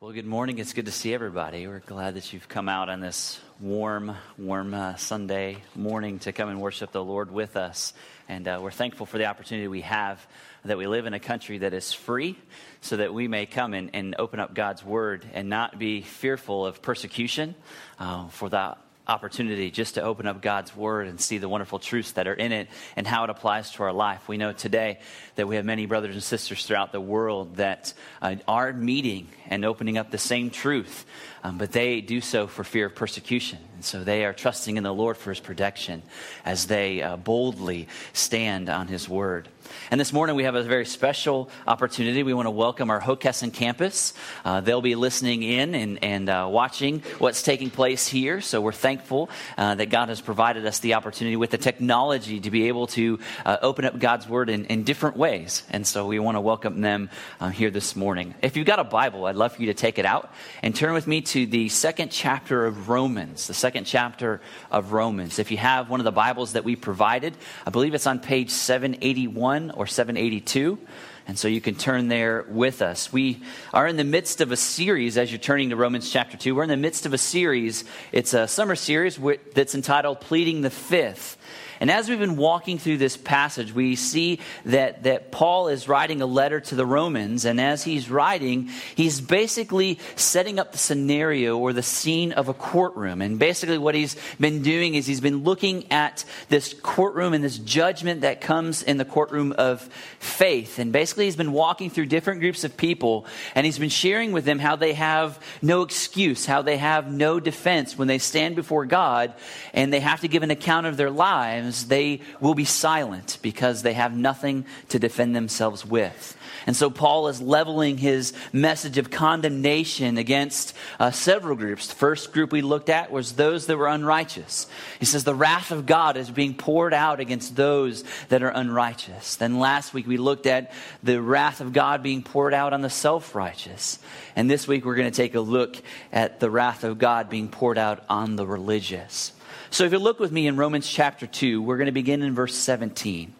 Well, good morning. It's good to see everybody. We're glad that you've come out on this warm, warm uh, Sunday morning to come and worship the Lord with us. And uh, we're thankful for the opportunity we have that we live in a country that is free so that we may come and, and open up God's word and not be fearful of persecution uh, for the opportunity just to open up God's Word and see the wonderful truths that are in it and how it applies to our life. We know today that we have many brothers and sisters throughout the world that uh, are meeting and opening up the same truth, um, but they do so for fear of persecution. And so they are trusting in the Lord for His protection as they uh, boldly stand on His Word. And this morning we have a very special opportunity. We want to welcome our Hockessin campus. Uh, they'll be listening in and, and uh, watching what's taking place here. So we're thankful uh, that God has provided us the opportunity with the technology to be able to uh, open up God's Word in, in, different ways. And so we want to welcome them uh, here this morning. If you've got a Bible, I'd love for you to take it out and turn with me to the second chapter of Romans. The second chapter of Romans. If you have one of the Bibles that we provided, I believe it's on page 781 or 782. And so you can turn there with us. We are in the midst of a series, as you're turning to Romans chapter 2. We're in the midst of a series. It's a summer series that's entitled Pleading the Fifth. And as we've been walking through this passage, we see that, that Paul is writing a letter to the Romans. And as he's writing, he's basically setting up the scenario or the scene of a courtroom. And basically, what he's been doing is he's been looking at this courtroom and this judgment that comes in the courtroom of faith. And basically, he's been walking through different groups of people and he's been sharing with them how they have no excuse, how they have no defense when they stand before God and they have to give an account of their lives times they will be silent because they have nothing to defend themselves with. And so Paul is leveling his message of condemnation against uh, several groups. The first group we looked at was those that were unrighteous. He says the wrath of God is being poured out against those that are unrighteous. Then last week we looked at the wrath of God being poured out on the self righteous. And this week we're going to take a look at the wrath of God being poured out on the religious. So if you look with me in Romans chapter 2, we're going to begin in verse 17.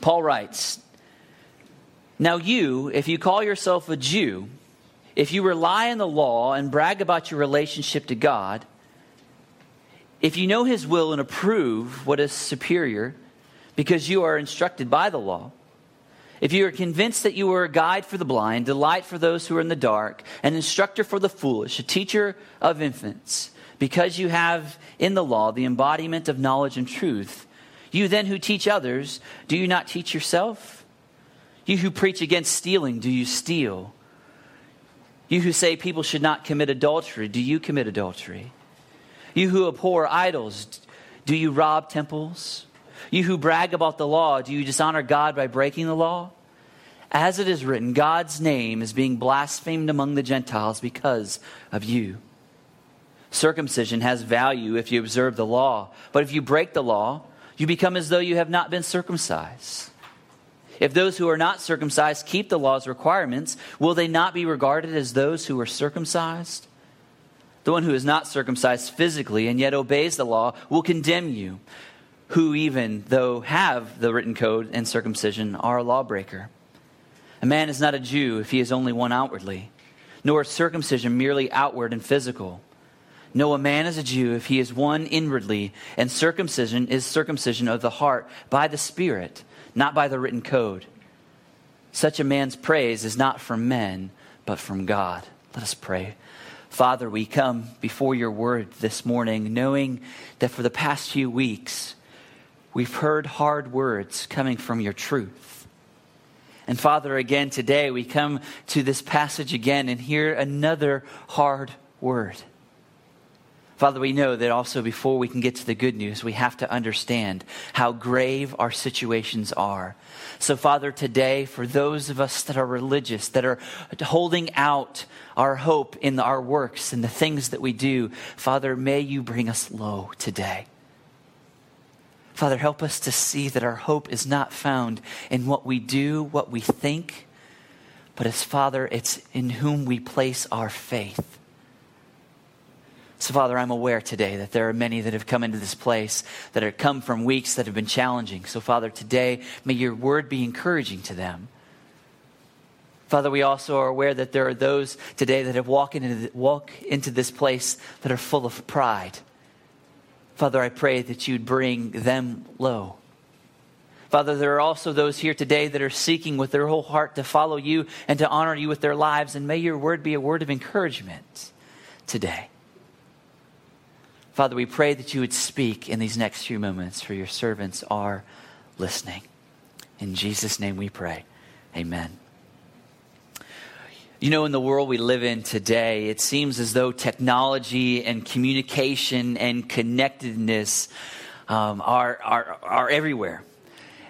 Paul writes, Now you, if you call yourself a Jew, if you rely on the law and brag about your relationship to God, if you know his will and approve what is superior, because you are instructed by the law, if you are convinced that you are a guide for the blind, delight for those who are in the dark, an instructor for the foolish, a teacher of infants, because you have in the law the embodiment of knowledge and truth. You then who teach others, do you not teach yourself? You who preach against stealing, do you steal? You who say people should not commit adultery, do you commit adultery? You who abhor idols, do you rob temples? You who brag about the law, do you dishonor God by breaking the law? As it is written, God's name is being blasphemed among the Gentiles because of you. Circumcision has value if you observe the law, but if you break the law, you become as though you have not been circumcised. If those who are not circumcised keep the law's requirements, will they not be regarded as those who are circumcised? The one who is not circumcised physically and yet obeys the law will condemn you, who, even though have the written code and circumcision, are a lawbreaker. A man is not a Jew if he is only one outwardly, nor is circumcision merely outward and physical. No, a man is a Jew if he is one inwardly, and circumcision is circumcision of the heart by the Spirit, not by the written code. Such a man's praise is not from men, but from God. Let us pray. Father, we come before your word this morning knowing that for the past few weeks we've heard hard words coming from your truth. And Father, again today we come to this passage again and hear another hard word. Father, we know that also before we can get to the good news, we have to understand how grave our situations are. So, Father, today, for those of us that are religious, that are holding out our hope in our works and the things that we do, Father, may you bring us low today. Father, help us to see that our hope is not found in what we do, what we think, but as Father, it's in whom we place our faith. So, Father, I'm aware today that there are many that have come into this place that have come from weeks that have been challenging. So, Father, today, may your word be encouraging to them. Father, we also are aware that there are those today that have walked into, walk into this place that are full of pride. Father, I pray that you'd bring them low. Father, there are also those here today that are seeking with their whole heart to follow you and to honor you with their lives. And may your word be a word of encouragement today. Father, we pray that you would speak in these next few moments, for your servants are listening. In Jesus' name we pray. Amen. You know, in the world we live in today, it seems as though technology and communication and connectedness um, are, are, are everywhere.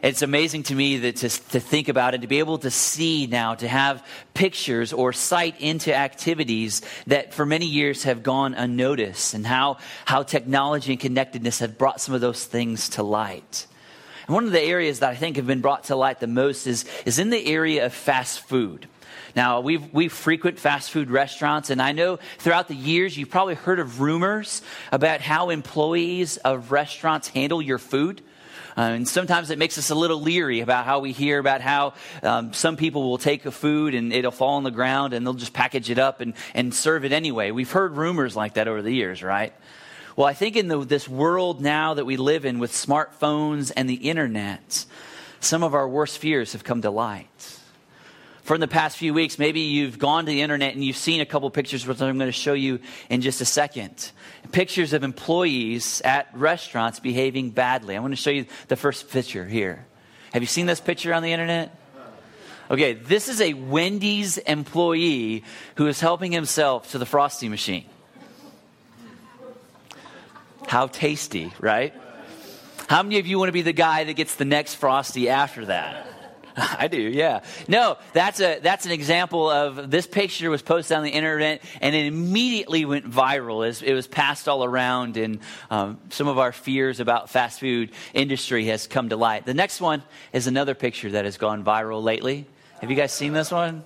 It's amazing to me that to, to think about and to be able to see now, to have pictures or sight into activities that for many years have gone unnoticed, and how, how technology and connectedness have brought some of those things to light. And one of the areas that I think have been brought to light the most is, is in the area of fast food. Now, we we frequent fast food restaurants, and I know throughout the years you've probably heard of rumors about how employees of restaurants handle your food. Uh, and sometimes it makes us a little leery about how we hear about how um, some people will take a food and it'll fall on the ground and they'll just package it up and, and serve it anyway. We've heard rumors like that over the years, right? Well, I think in the, this world now that we live in with smartphones and the internet, some of our worst fears have come to light for the past few weeks, maybe you've gone to the internet and you've seen a couple pictures, which I'm going to show you in just a second. Pictures of employees at restaurants behaving badly. I'm going to show you the first picture here. Have you seen this picture on the internet? Okay, this is a Wendy's employee who is helping himself to the Frosty machine. How tasty, right? How many of you want to be the guy that gets the next Frosty after that? I do, yeah. No, that's a that's an example of this picture was posted on the internet and it immediately went viral. It was passed all around, and um, some of our fears about fast food industry has come to light. The next one is another picture that has gone viral lately. Have you guys seen this one?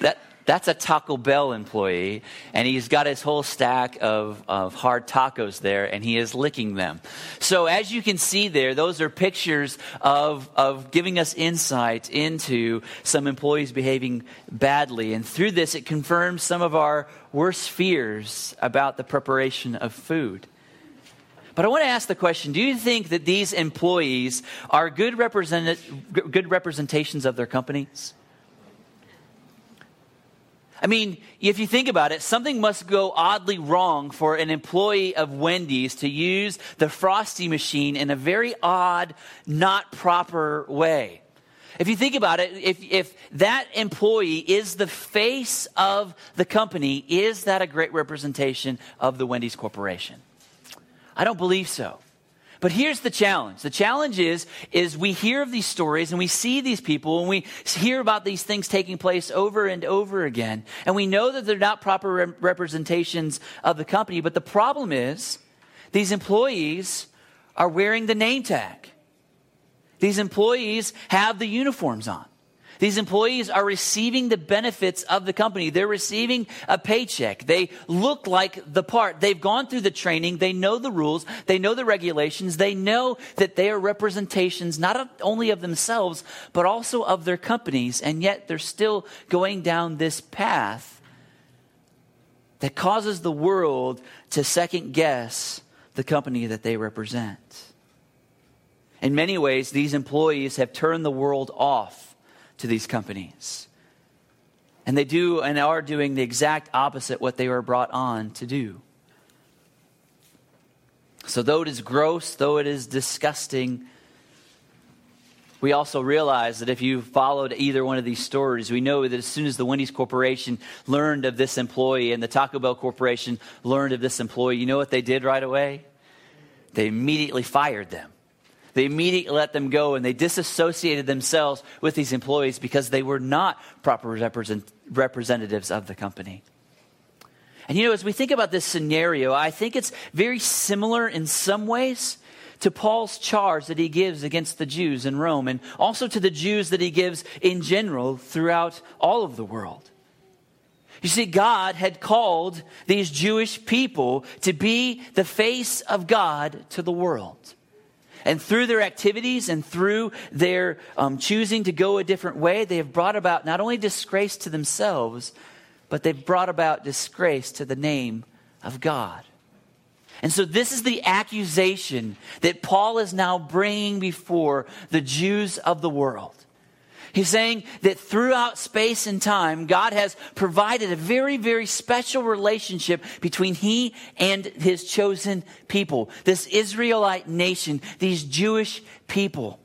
That that's a Taco Bell employee, and he's got his whole stack of, of hard tacos there, and he is licking them. So, as you can see there, those are pictures of, of giving us insight into some employees behaving badly. And through this, it confirms some of our worst fears about the preparation of food. But I want to ask the question do you think that these employees are good, represent- good representations of their companies? I mean, if you think about it, something must go oddly wrong for an employee of Wendy's to use the Frosty machine in a very odd, not proper way. If you think about it, if, if that employee is the face of the company, is that a great representation of the Wendy's Corporation? I don't believe so. But here's the challenge. The challenge is, is we hear of these stories and we see these people and we hear about these things taking place over and over again. And we know that they're not proper re- representations of the company. But the problem is, these employees are wearing the name tag. These employees have the uniforms on. These employees are receiving the benefits of the company. They're receiving a paycheck. They look like the part. They've gone through the training. They know the rules. They know the regulations. They know that they are representations not only of themselves, but also of their companies. And yet they're still going down this path that causes the world to second guess the company that they represent. In many ways, these employees have turned the world off to these companies. And they do and are doing the exact opposite what they were brought on to do. So, though it is gross, though it is disgusting, we also realize that if you followed either one of these stories, we know that as soon as the Wendy's Corporation learned of this employee and the Taco Bell Corporation learned of this employee, you know what they did right away? They immediately fired them. They immediately let them go and they disassociated themselves with these employees because they were not proper represent, representatives of the company. And you know, as we think about this scenario, I think it's very similar in some ways to Paul's charge that he gives against the Jews in Rome and also to the Jews that he gives in general throughout all of the world. You see, God had called these Jewish people to be the face of God to the world. And through their activities and through their um, choosing to go a different way, they have brought about not only disgrace to themselves, but they've brought about disgrace to the name of God. And so, this is the accusation that Paul is now bringing before the Jews of the world. He's saying that throughout space and time, God has provided a very, very special relationship between He and His chosen people, this Israelite nation, these Jewish people.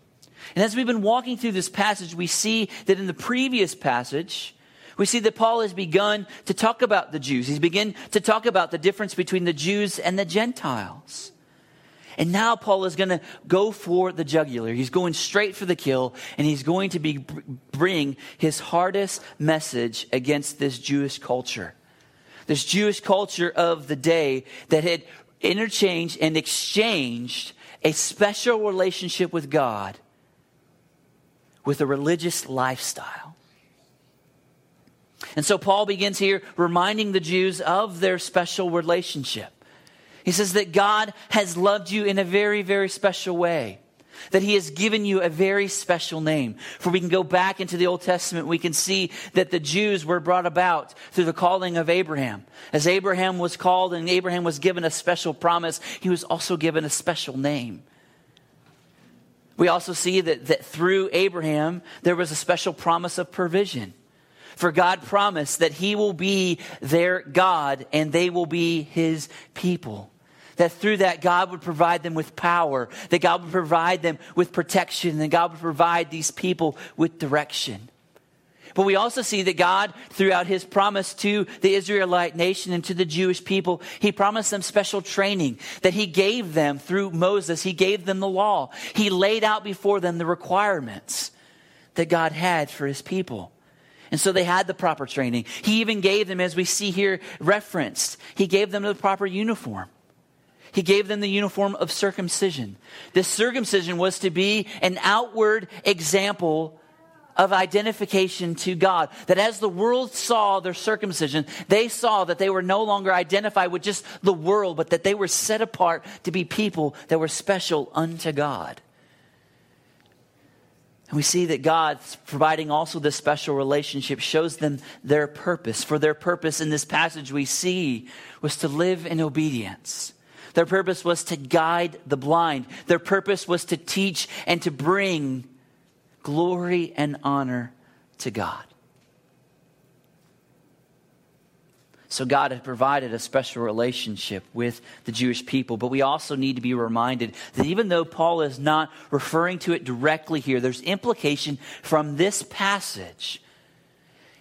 And as we've been walking through this passage, we see that in the previous passage, we see that Paul has begun to talk about the Jews. He's begun to talk about the difference between the Jews and the Gentiles. And now Paul is going to go for the jugular. He's going straight for the kill, and he's going to be, bring his hardest message against this Jewish culture. This Jewish culture of the day that had interchanged and exchanged a special relationship with God with a religious lifestyle. And so Paul begins here reminding the Jews of their special relationship. He says that God has loved you in a very, very special way. That he has given you a very special name. For we can go back into the Old Testament, we can see that the Jews were brought about through the calling of Abraham. As Abraham was called and Abraham was given a special promise, he was also given a special name. We also see that, that through Abraham, there was a special promise of provision. For God promised that He will be their God and they will be His people. That through that, God would provide them with power, that God would provide them with protection, and God would provide these people with direction. But we also see that God, throughout his promise to the Israelite nation and to the Jewish people, he promised them special training that he gave them through Moses. He gave them the law. He laid out before them the requirements that God had for his people. And so they had the proper training. He even gave them, as we see here referenced, he gave them the proper uniform. He gave them the uniform of circumcision. This circumcision was to be an outward example of identification to God. That as the world saw their circumcision, they saw that they were no longer identified with just the world, but that they were set apart to be people that were special unto God. And we see that God, providing also this special relationship, shows them their purpose. For their purpose in this passage we see was to live in obedience. Their purpose was to guide the blind. Their purpose was to teach and to bring glory and honor to God. So God had provided a special relationship with the Jewish people. But we also need to be reminded that even though Paul is not referring to it directly here, there's implication from this passage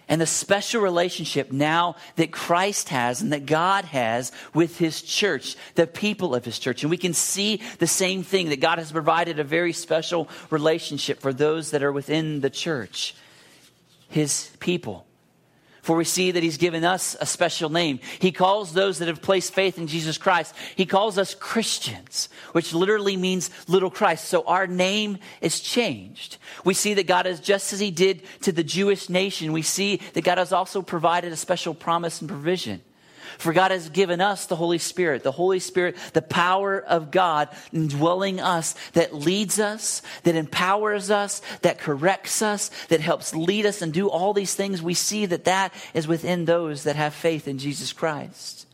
and the special relationship now that Christ has and that God has with his church, the people of his church. And we can see the same thing that God has provided a very special relationship for those that are within the church, his people. For we see that he's given us a special name. He calls those that have placed faith in Jesus Christ, he calls us Christians, which literally means little Christ. So our name is changed. We see that God is just as he did to the Jewish nation, we see that God has also provided a special promise and provision. For God has given us the Holy Spirit, the Holy Spirit, the power of God indwelling us that leads us, that empowers us, that corrects us, that helps lead us and do all these things. We see that that is within those that have faith in Jesus Christ.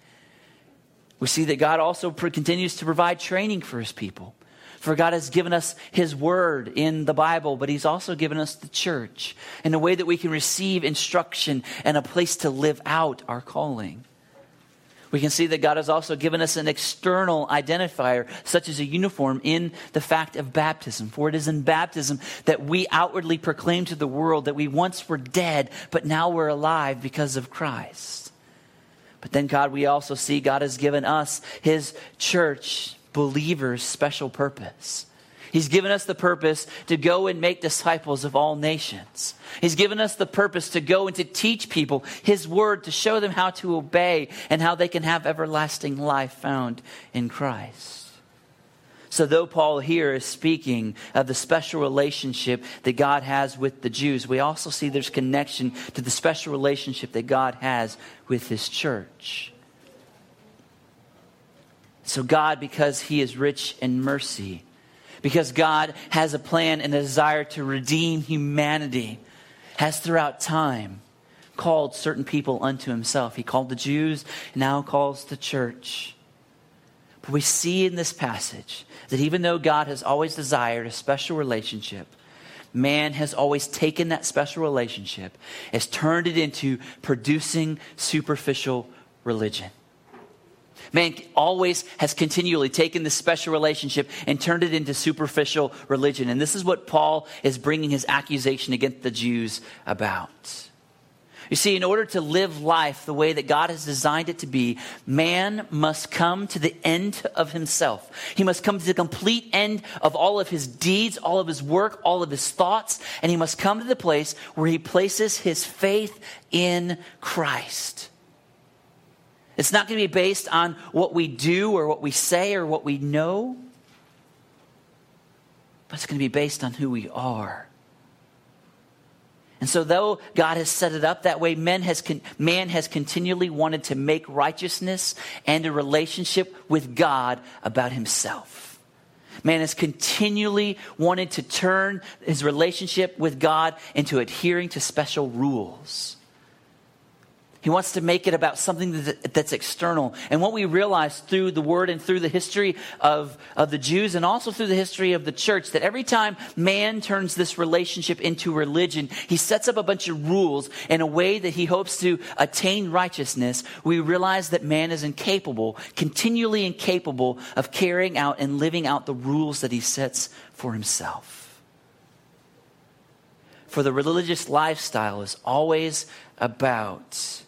We see that God also continues to provide training for his people. For God has given us His Word in the Bible, but He's also given us the church in a way that we can receive instruction and a place to live out our calling. We can see that God has also given us an external identifier, such as a uniform, in the fact of baptism. For it is in baptism that we outwardly proclaim to the world that we once were dead, but now we're alive because of Christ. But then, God, we also see God has given us, His church, believers, special purpose. He's given us the purpose to go and make disciples of all nations. He's given us the purpose to go and to teach people His word, to show them how to obey and how they can have everlasting life found in Christ. So, though Paul here is speaking of the special relationship that God has with the Jews, we also see there's connection to the special relationship that God has with His church. So, God, because He is rich in mercy, because God has a plan and a desire to redeem humanity, has throughout time called certain people unto himself. He called the Jews, now calls the church. But we see in this passage that even though God has always desired a special relationship, man has always taken that special relationship, has turned it into producing superficial religion. Man always has continually taken this special relationship and turned it into superficial religion. And this is what Paul is bringing his accusation against the Jews about. You see, in order to live life the way that God has designed it to be, man must come to the end of himself. He must come to the complete end of all of his deeds, all of his work, all of his thoughts, and he must come to the place where he places his faith in Christ. It's not going to be based on what we do or what we say or what we know, but it's going to be based on who we are. And so, though God has set it up that way, man has, con- man has continually wanted to make righteousness and a relationship with God about himself. Man has continually wanted to turn his relationship with God into adhering to special rules. He wants to make it about something that's external. And what we realize through the word and through the history of, of the Jews and also through the history of the church, that every time man turns this relationship into religion, he sets up a bunch of rules in a way that he hopes to attain righteousness. We realize that man is incapable, continually incapable of carrying out and living out the rules that he sets for himself. For the religious lifestyle is always about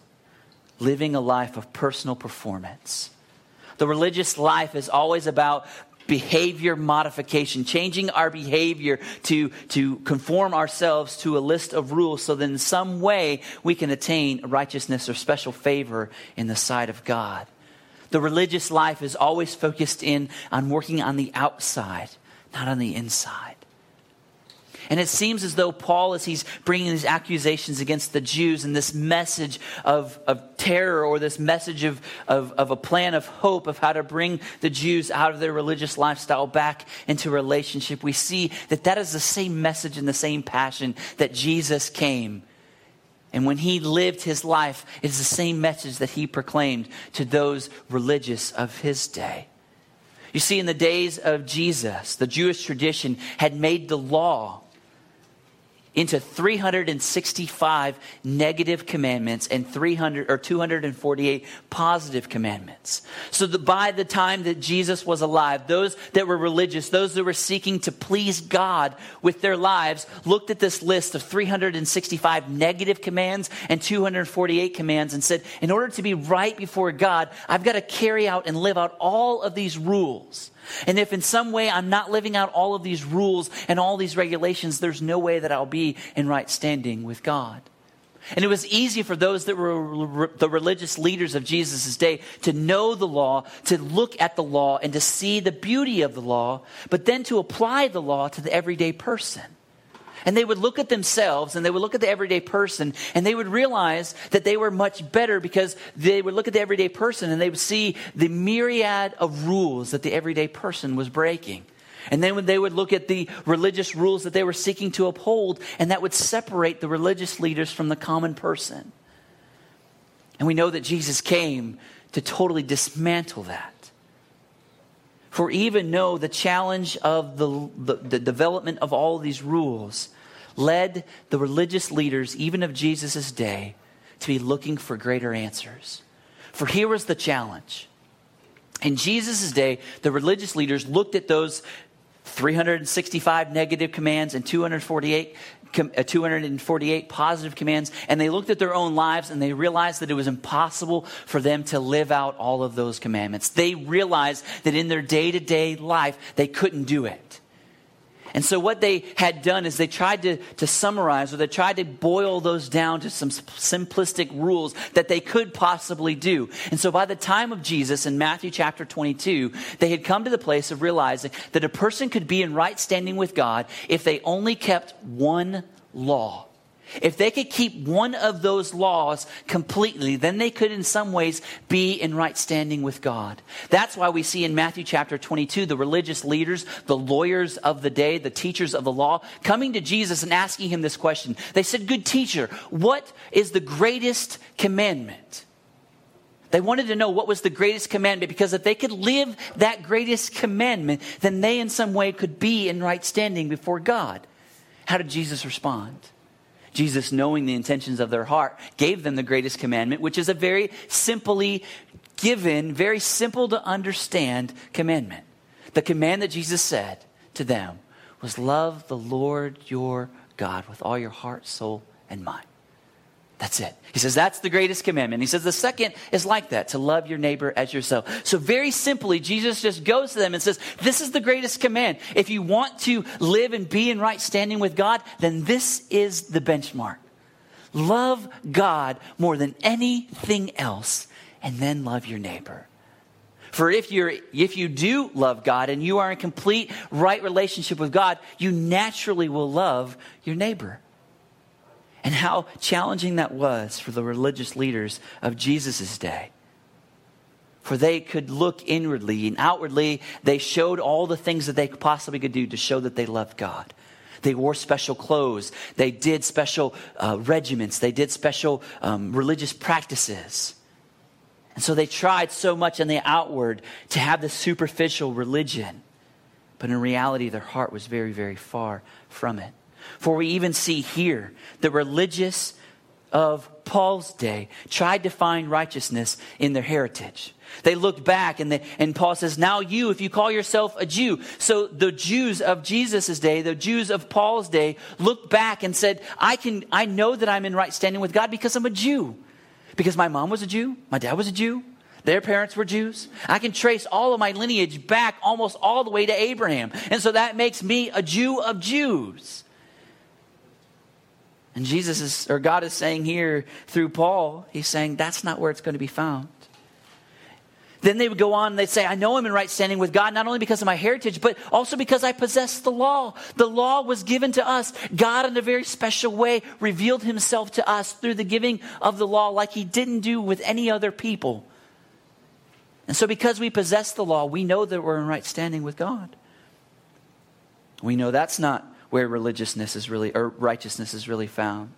living a life of personal performance. The religious life is always about behavior modification, changing our behavior to, to conform ourselves to a list of rules so that in some way we can attain righteousness or special favor in the sight of God. The religious life is always focused in on working on the outside, not on the inside. And it seems as though Paul, as he's bringing these accusations against the Jews and this message of, of terror or this message of, of, of a plan of hope of how to bring the Jews out of their religious lifestyle back into relationship, we see that that is the same message and the same passion that Jesus came. And when he lived his life, it is the same message that he proclaimed to those religious of his day. You see, in the days of Jesus, the Jewish tradition had made the law into 365 negative commandments and 300 or 248 positive commandments. So that by the time that Jesus was alive, those that were religious, those that were seeking to please God with their lives, looked at this list of 365 negative commands and 248 commands and said, in order to be right before God, I've got to carry out and live out all of these rules. And if in some way I'm not living out all of these rules and all these regulations, there's no way that I'll be in right standing with God. And it was easy for those that were the religious leaders of Jesus' day to know the law, to look at the law, and to see the beauty of the law, but then to apply the law to the everyday person. And they would look at themselves and they would look at the everyday person and they would realize that they were much better because they would look at the everyday person and they would see the myriad of rules that the everyday person was breaking. And then they would look at the religious rules that they were seeking to uphold, and that would separate the religious leaders from the common person. And we know that Jesus came to totally dismantle that. For even though the challenge of the, the, the development of all these rules led the religious leaders, even of Jesus' day, to be looking for greater answers. For here was the challenge. In Jesus' day, the religious leaders looked at those 365 negative commands and 248 uh, 248 positive commands, and they looked at their own lives and they realized that it was impossible for them to live out all of those commandments. They realized that in their day to day life, they couldn't do it. And so, what they had done is they tried to, to summarize or they tried to boil those down to some simplistic rules that they could possibly do. And so, by the time of Jesus in Matthew chapter 22, they had come to the place of realizing that a person could be in right standing with God if they only kept one law. If they could keep one of those laws completely, then they could, in some ways, be in right standing with God. That's why we see in Matthew chapter 22 the religious leaders, the lawyers of the day, the teachers of the law, coming to Jesus and asking him this question. They said, Good teacher, what is the greatest commandment? They wanted to know what was the greatest commandment because if they could live that greatest commandment, then they in some way could be in right standing before God. How did Jesus respond? Jesus, knowing the intentions of their heart, gave them the greatest commandment, which is a very simply given, very simple to understand commandment. The command that Jesus said to them was love the Lord your God with all your heart, soul, and mind. That's it. He says that's the greatest commandment. He says the second is like that to love your neighbor as yourself. So, very simply, Jesus just goes to them and says, This is the greatest command. If you want to live and be in right standing with God, then this is the benchmark. Love God more than anything else, and then love your neighbor. For if you're if you do love God and you are in complete right relationship with God, you naturally will love your neighbor and how challenging that was for the religious leaders of Jesus' day. For they could look inwardly and outwardly, they showed all the things that they possibly could do to show that they loved God. They wore special clothes. They did special uh, regiments. They did special um, religious practices. And so they tried so much in the outward to have the superficial religion. But in reality, their heart was very, very far from it. For we even see here the religious of Paul's day tried to find righteousness in their heritage. They looked back and, they, and Paul says, Now you, if you call yourself a Jew. So the Jews of Jesus' day, the Jews of Paul's day, looked back and said, I, can, I know that I'm in right standing with God because I'm a Jew. Because my mom was a Jew, my dad was a Jew, their parents were Jews. I can trace all of my lineage back almost all the way to Abraham. And so that makes me a Jew of Jews. And Jesus is, or God is saying here through Paul, he's saying that's not where it's going to be found. Then they would go on and they'd say, I know I'm in right standing with God, not only because of my heritage, but also because I possess the law. The law was given to us. God, in a very special way, revealed himself to us through the giving of the law, like he didn't do with any other people. And so, because we possess the law, we know that we're in right standing with God. We know that's not where religiousness is really, or righteousness is really found.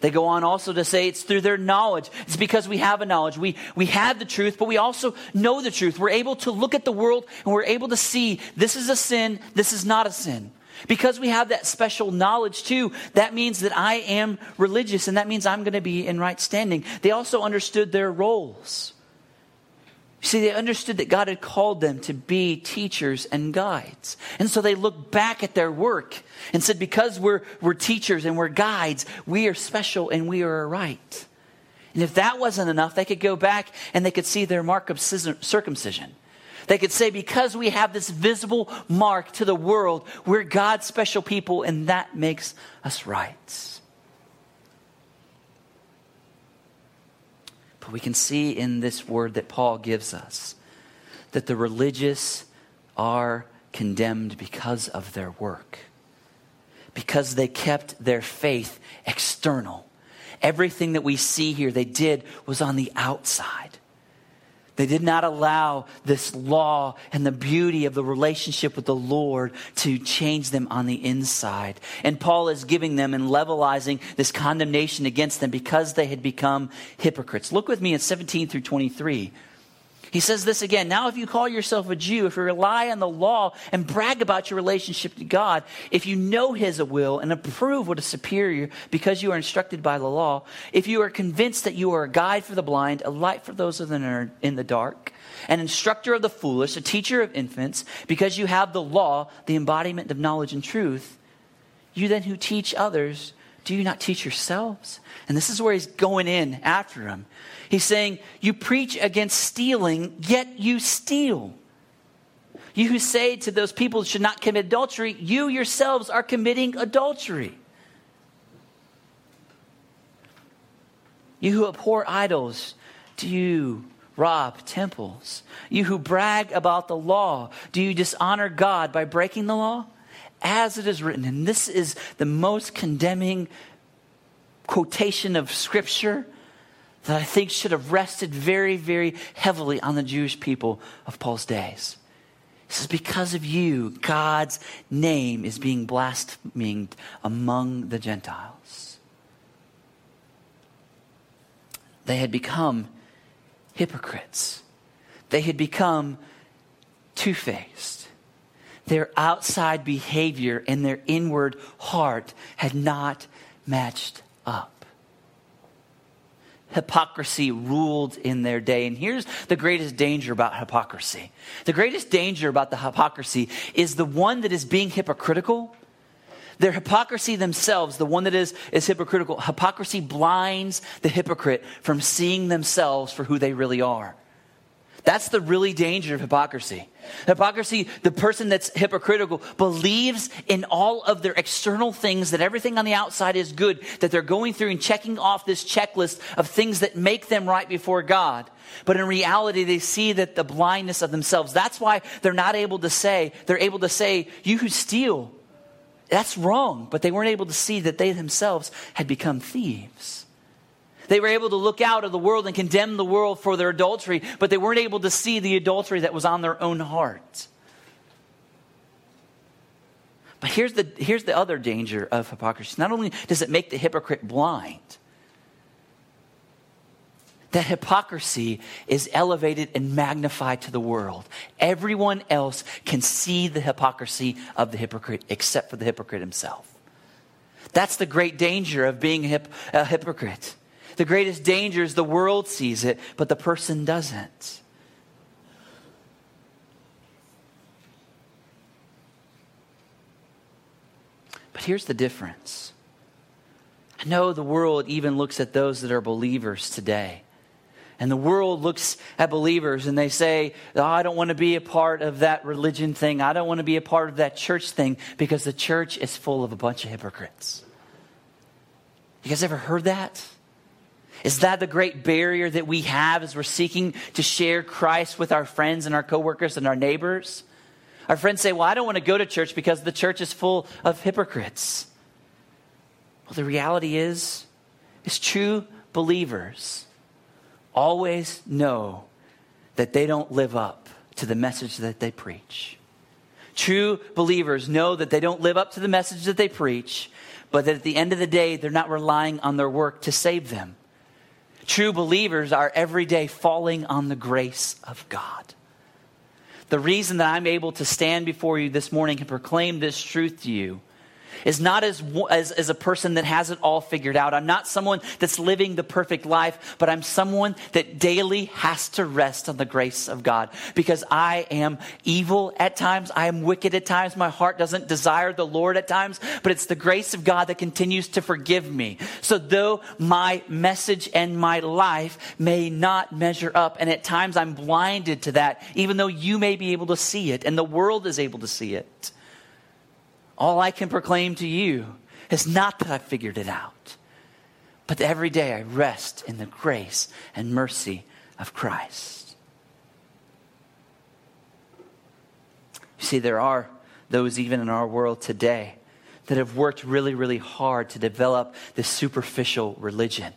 They go on also to say it's through their knowledge. It's because we have a knowledge. We, we have the truth, but we also know the truth. We're able to look at the world and we're able to see this is a sin, this is not a sin. Because we have that special knowledge too, that means that I am religious and that means I'm going to be in right standing. They also understood their roles. See, they understood that God had called them to be teachers and guides. And so they looked back at their work and said, because we're, we're teachers and we're guides, we are special and we are right. And if that wasn't enough, they could go back and they could see their mark of circumcision. They could say, because we have this visible mark to the world, we're God's special people, and that makes us right. But we can see in this word that Paul gives us that the religious are condemned because of their work, because they kept their faith external. Everything that we see here they did was on the outside. They did not allow this law and the beauty of the relationship with the Lord to change them on the inside. And Paul is giving them and levelizing this condemnation against them because they had become hypocrites. Look with me at 17 through 23. He says this again. Now, if you call yourself a Jew, if you rely on the law and brag about your relationship to God, if you know His will and approve what is superior because you are instructed by the law, if you are convinced that you are a guide for the blind, a light for those in the dark, an instructor of the foolish, a teacher of infants, because you have the law, the embodiment of knowledge and truth, you then who teach others, do you not teach yourselves? And this is where he's going in after him. He's saying, You preach against stealing, yet you steal. You who say to those people should not commit adultery, you yourselves are committing adultery. You who abhor idols, do you rob temples? You who brag about the law, do you dishonor God by breaking the law? As it is written, and this is the most condemning quotation of scripture that I think should have rested very, very heavily on the Jewish people of Paul's days. He says, Because of you, God's name is being blasphemed among the Gentiles. They had become hypocrites, they had become two faced. Their outside behavior and their inward heart had not matched up hypocrisy ruled in their day. And here's the greatest danger about hypocrisy the greatest danger about the hypocrisy is the one that is being hypocritical. Their hypocrisy themselves, the one that is, is hypocritical, hypocrisy blinds the hypocrite from seeing themselves for who they really are. That's the really danger of hypocrisy. Hypocrisy, the person that's hypocritical believes in all of their external things, that everything on the outside is good, that they're going through and checking off this checklist of things that make them right before God. But in reality, they see that the blindness of themselves. That's why they're not able to say, they're able to say, you who steal, that's wrong. But they weren't able to see that they themselves had become thieves. They were able to look out of the world and condemn the world for their adultery, but they weren't able to see the adultery that was on their own heart. But here's the, here's the other danger of hypocrisy. Not only does it make the hypocrite blind, that hypocrisy is elevated and magnified to the world. Everyone else can see the hypocrisy of the hypocrite except for the hypocrite himself. That's the great danger of being a, hip, a hypocrite. The greatest danger is the world sees it, but the person doesn't. But here's the difference. I know the world even looks at those that are believers today. And the world looks at believers and they say, oh, I don't want to be a part of that religion thing. I don't want to be a part of that church thing because the church is full of a bunch of hypocrites. You guys ever heard that? Is that the great barrier that we have as we're seeking to share Christ with our friends and our coworkers and our neighbors? Our friends say, Well, I don't want to go to church because the church is full of hypocrites. Well, the reality is, is true believers always know that they don't live up to the message that they preach. True believers know that they don't live up to the message that they preach, but that at the end of the day, they're not relying on their work to save them. True believers are every day falling on the grace of God. The reason that I'm able to stand before you this morning and proclaim this truth to you is not as, as, as a person that has it all figured out. I'm not someone that's living the perfect life, but I'm someone that daily has to rest on the grace of God because I am evil at times. I am wicked at times. My heart doesn't desire the Lord at times, but it's the grace of God that continues to forgive me. So though my message and my life may not measure up, and at times I'm blinded to that, even though you may be able to see it and the world is able to see it. All I can proclaim to you is not that I figured it out, but that every day I rest in the grace and mercy of Christ. You see, there are those even in our world today that have worked really, really hard to develop this superficial religion.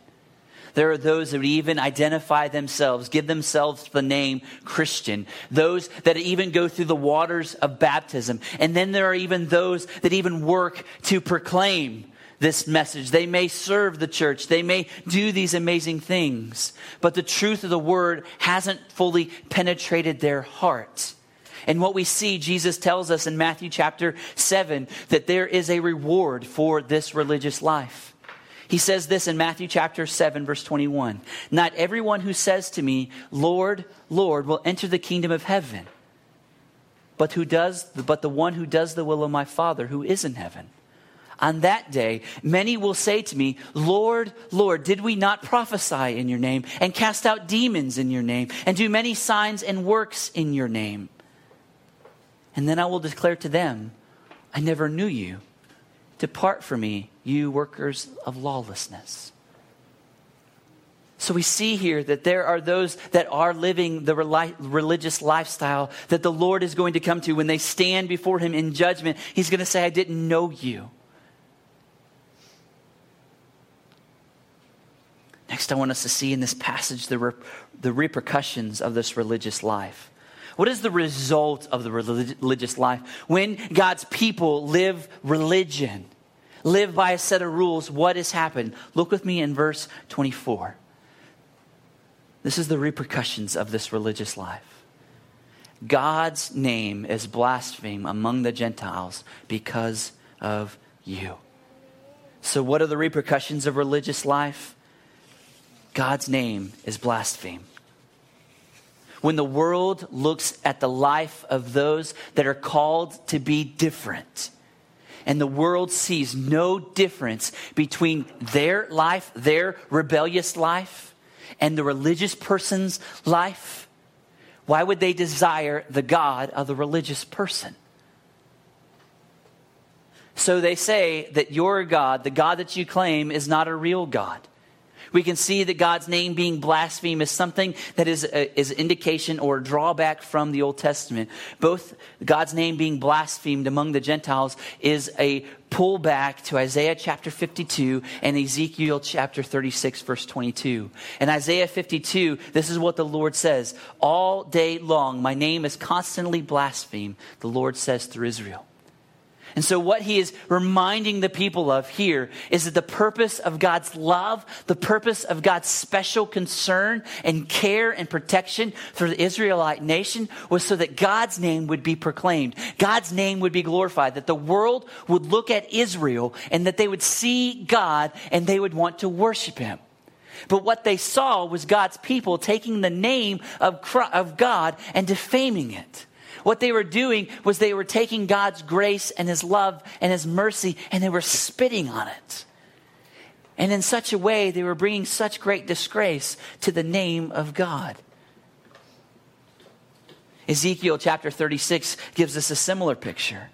There are those that even identify themselves, give themselves the name Christian, those that even go through the waters of baptism. And then there are even those that even work to proclaim this message. They may serve the church. They may do these amazing things, but the truth of the word hasn't fully penetrated their heart. And what we see, Jesus tells us in Matthew chapter 7 that there is a reward for this religious life. He says this in Matthew chapter 7, verse 21 Not everyone who says to me, Lord, Lord, will enter the kingdom of heaven, but, who does, but the one who does the will of my Father who is in heaven. On that day, many will say to me, Lord, Lord, did we not prophesy in your name, and cast out demons in your name, and do many signs and works in your name? And then I will declare to them, I never knew you. Depart from me, you workers of lawlessness. So we see here that there are those that are living the religious lifestyle that the Lord is going to come to when they stand before Him in judgment. He's going to say, I didn't know you. Next, I want us to see in this passage the, the repercussions of this religious life. What is the result of the religious life? When God's people live religion, live by a set of rules, what has happened? Look with me in verse 24. This is the repercussions of this religious life. God's name is blasphemed among the Gentiles because of you. So, what are the repercussions of religious life? God's name is blasphemed. When the world looks at the life of those that are called to be different, and the world sees no difference between their life, their rebellious life, and the religious person's life, why would they desire the God of the religious person? So they say that your God, the God that you claim, is not a real God. We can see that God's name being blasphemed is something that is, a, is indication or a drawback from the Old Testament. Both God's name being blasphemed among the Gentiles is a pullback to Isaiah chapter 52 and Ezekiel chapter 36, verse 22. In Isaiah 52, this is what the Lord says All day long, my name is constantly blasphemed, the Lord says through Israel. And so, what he is reminding the people of here is that the purpose of God's love, the purpose of God's special concern and care and protection for the Israelite nation was so that God's name would be proclaimed, God's name would be glorified, that the world would look at Israel and that they would see God and they would want to worship him. But what they saw was God's people taking the name of, of God and defaming it. What they were doing was they were taking God's grace and His love and His mercy and they were spitting on it. And in such a way, they were bringing such great disgrace to the name of God. Ezekiel chapter 36 gives us a similar picture.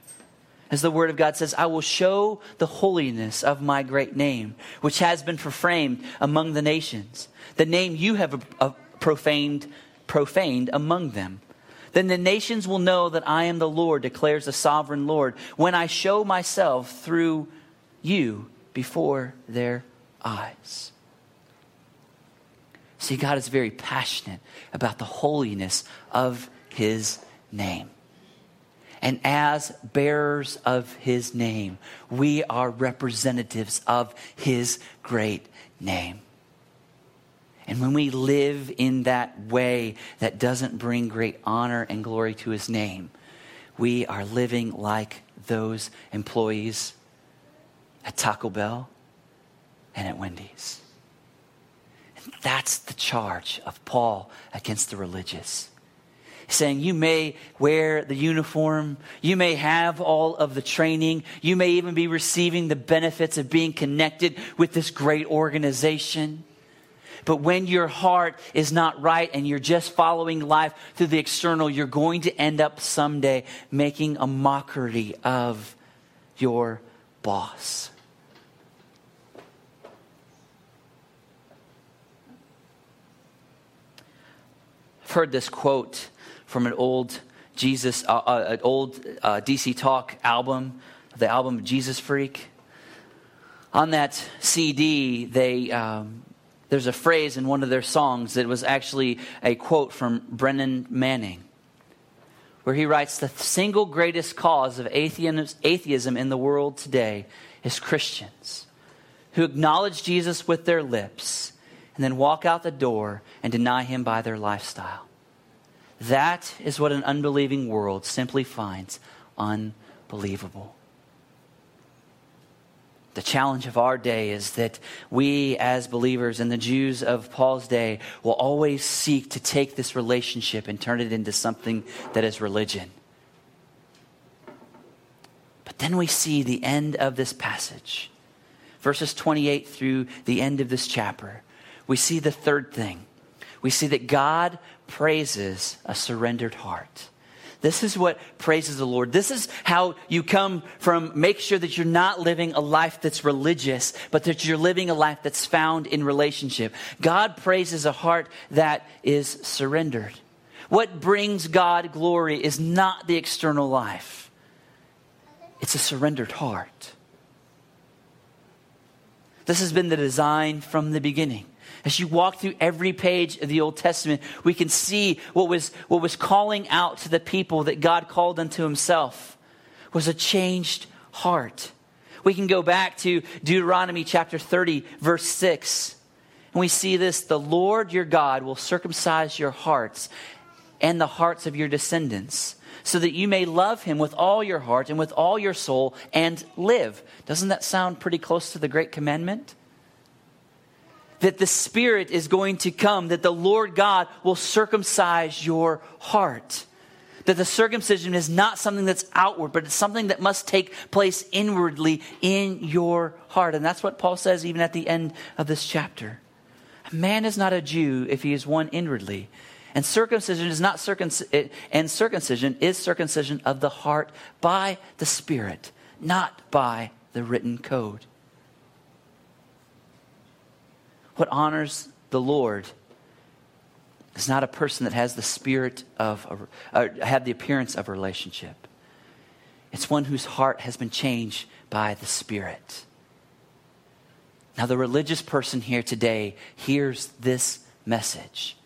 As the word of God says, I will show the holiness of my great name, which has been profaned among the nations, the name you have profaned, profaned among them. Then the nations will know that I am the Lord, declares the sovereign Lord, when I show myself through you before their eyes. See, God is very passionate about the holiness of his name. And as bearers of his name, we are representatives of his great name. And when we live in that way that doesn't bring great honor and glory to his name, we are living like those employees at Taco Bell and at Wendy's. And that's the charge of Paul against the religious. Saying you may wear the uniform, you may have all of the training, you may even be receiving the benefits of being connected with this great organization. But when your heart is not right and you're just following life through the external, you're going to end up someday making a mockery of your boss. I've heard this quote from an old Jesus, uh, uh, an old uh, DC Talk album, the album Jesus Freak. On that CD, they um, there's a phrase in one of their songs that was actually a quote from Brennan Manning, where he writes The single greatest cause of atheism in the world today is Christians who acknowledge Jesus with their lips and then walk out the door and deny him by their lifestyle. That is what an unbelieving world simply finds unbelievable. The challenge of our day is that we, as believers and the Jews of Paul's day, will always seek to take this relationship and turn it into something that is religion. But then we see the end of this passage, verses 28 through the end of this chapter. We see the third thing. We see that God praises a surrendered heart. This is what praises the Lord. This is how you come from make sure that you're not living a life that's religious, but that you're living a life that's found in relationship. God praises a heart that is surrendered. What brings God glory is not the external life, it's a surrendered heart. This has been the design from the beginning. As you walk through every page of the Old Testament, we can see what was, what was calling out to the people that God called unto himself was a changed heart. We can go back to Deuteronomy chapter 30, verse 6. And we see this the Lord your God will circumcise your hearts and the hearts of your descendants, so that you may love him with all your heart and with all your soul and live. Doesn't that sound pretty close to the great commandment? That the Spirit is going to come, that the Lord God will circumcise your heart. That the circumcision is not something that's outward, but it's something that must take place inwardly in your heart. And that's what Paul says even at the end of this chapter. A man is not a Jew if he is one inwardly. And circumcision is not circumcision, and circumcision is circumcision of the heart by the Spirit, not by the written code what honors the Lord is not a person that has the spirit of, uh, have the appearance of a relationship. It's one whose heart has been changed by the Spirit. Now, the religious person here today hears this message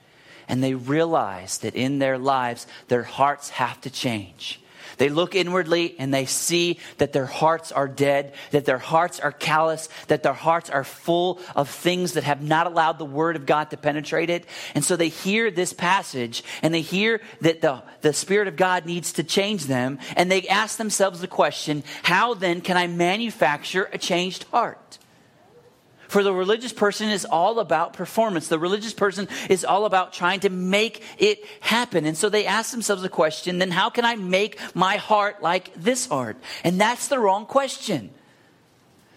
and they realize that in their lives, their hearts have to change. They look inwardly and they see that their hearts are dead, that their hearts are callous, that their hearts are full of things that have not allowed the Word of God to penetrate it. And so they hear this passage and they hear that the, the Spirit of God needs to change them. And they ask themselves the question how then can I manufacture a changed heart? For the religious person is all about performance. The religious person is all about trying to make it happen. And so they ask themselves the question, then how can I make my heart like this heart? And that's the wrong question.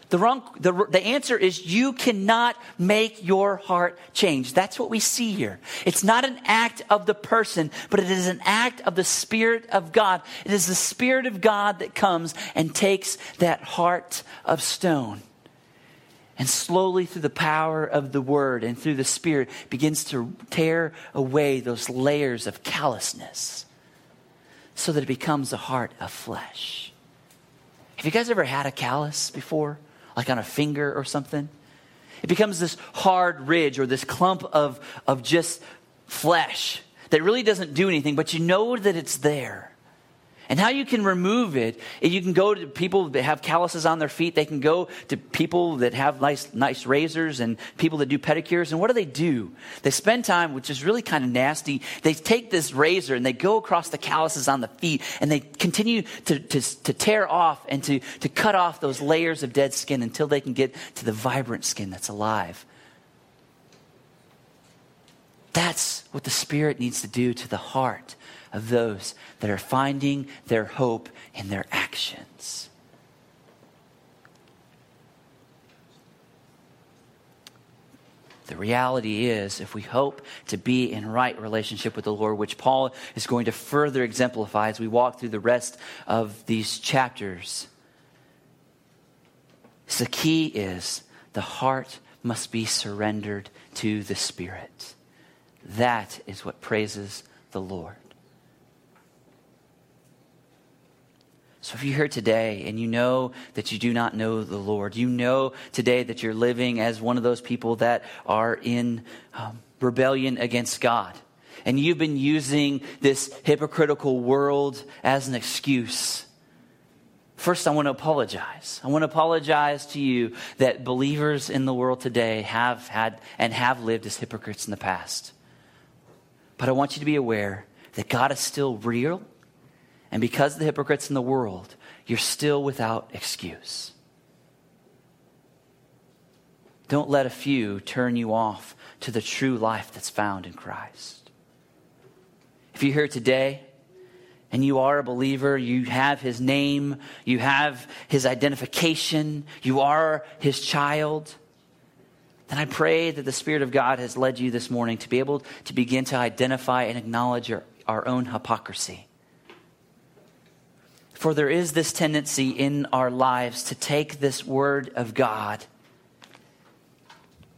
The wrong, the, the answer is you cannot make your heart change. That's what we see here. It's not an act of the person, but it is an act of the Spirit of God. It is the Spirit of God that comes and takes that heart of stone and slowly through the power of the word and through the spirit begins to tear away those layers of callousness so that it becomes a heart of flesh. Have you guys ever had a callus before? Like on a finger or something? It becomes this hard ridge or this clump of, of just flesh that really doesn't do anything, but you know that it's there. And how you can remove it, you can go to people that have calluses on their feet. They can go to people that have nice, nice razors and people that do pedicures. And what do they do? They spend time, which is really kind of nasty. They take this razor and they go across the calluses on the feet and they continue to, to, to tear off and to, to cut off those layers of dead skin until they can get to the vibrant skin that's alive. That's what the Spirit needs to do to the heart of those that are finding their hope in their actions. The reality is, if we hope to be in right relationship with the Lord, which Paul is going to further exemplify as we walk through the rest of these chapters, the key is the heart must be surrendered to the Spirit. That is what praises the Lord. So if you're here today and you know that you do not know the Lord, you know today that you're living as one of those people that are in um, rebellion against God, and you've been using this hypocritical world as an excuse. First, I want to apologize. I want to apologize to you that believers in the world today have had and have lived as hypocrites in the past. But I want you to be aware that God is still real and because of the hypocrites in the world, you're still without excuse. Don't let a few turn you off to the true life that's found in Christ. If you're here today and you are a believer, you have his name, you have his identification, you are his child, then I pray that the Spirit of God has led you this morning to be able to begin to identify and acknowledge your, our own hypocrisy for there is this tendency in our lives to take this word of God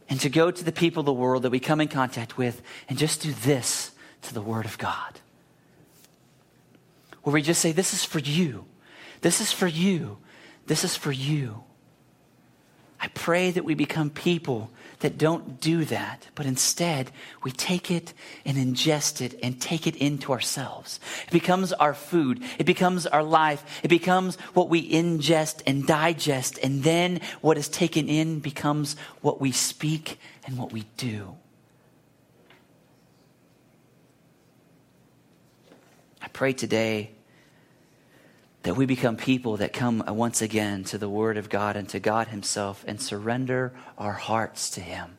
and to go to the people of the world that we come in contact with and just do this to the word of God. Where we just say, This is for you. This is for you. This is for you. I pray that we become people that don't do that, but instead we take it and ingest it and take it into ourselves. It becomes our food. It becomes our life. It becomes what we ingest and digest. And then what is taken in becomes what we speak and what we do. I pray today that we become people that come once again to the Word of God and to God Himself and surrender our hearts to Him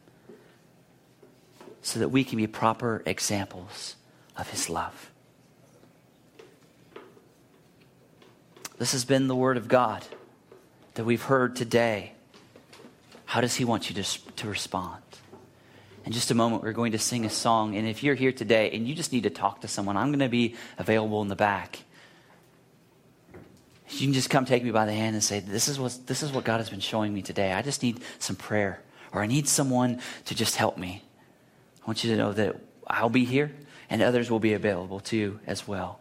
so that we can be proper examples of His love. This has been the Word of God that we've heard today. How does He want you to, to respond? In just a moment, we're going to sing a song. And if you're here today and you just need to talk to someone, I'm going to be available in the back. You can just come take me by the hand and say, this is, what, this is what God has been showing me today. I just need some prayer, or I need someone to just help me. I want you to know that I'll be here, and others will be available too as well.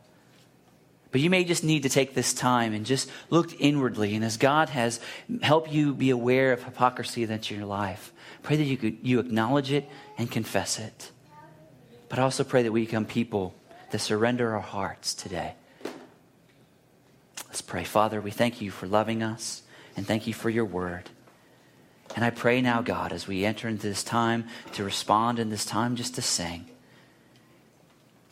But you may just need to take this time and just look inwardly. And as God has helped you be aware of hypocrisy that's in your life, pray that you, could, you acknowledge it and confess it. But I also pray that we become people that surrender our hearts today Let's pray. Father, we thank you for loving us and thank you for your word. And I pray now, God, as we enter into this time to respond and this time just to sing,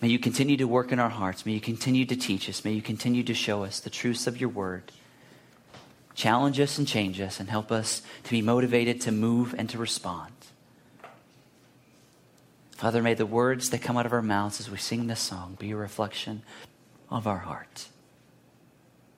may you continue to work in our hearts. May you continue to teach us. May you continue to show us the truths of your word. Challenge us and change us and help us to be motivated to move and to respond. Father, may the words that come out of our mouths as we sing this song be a reflection of our hearts.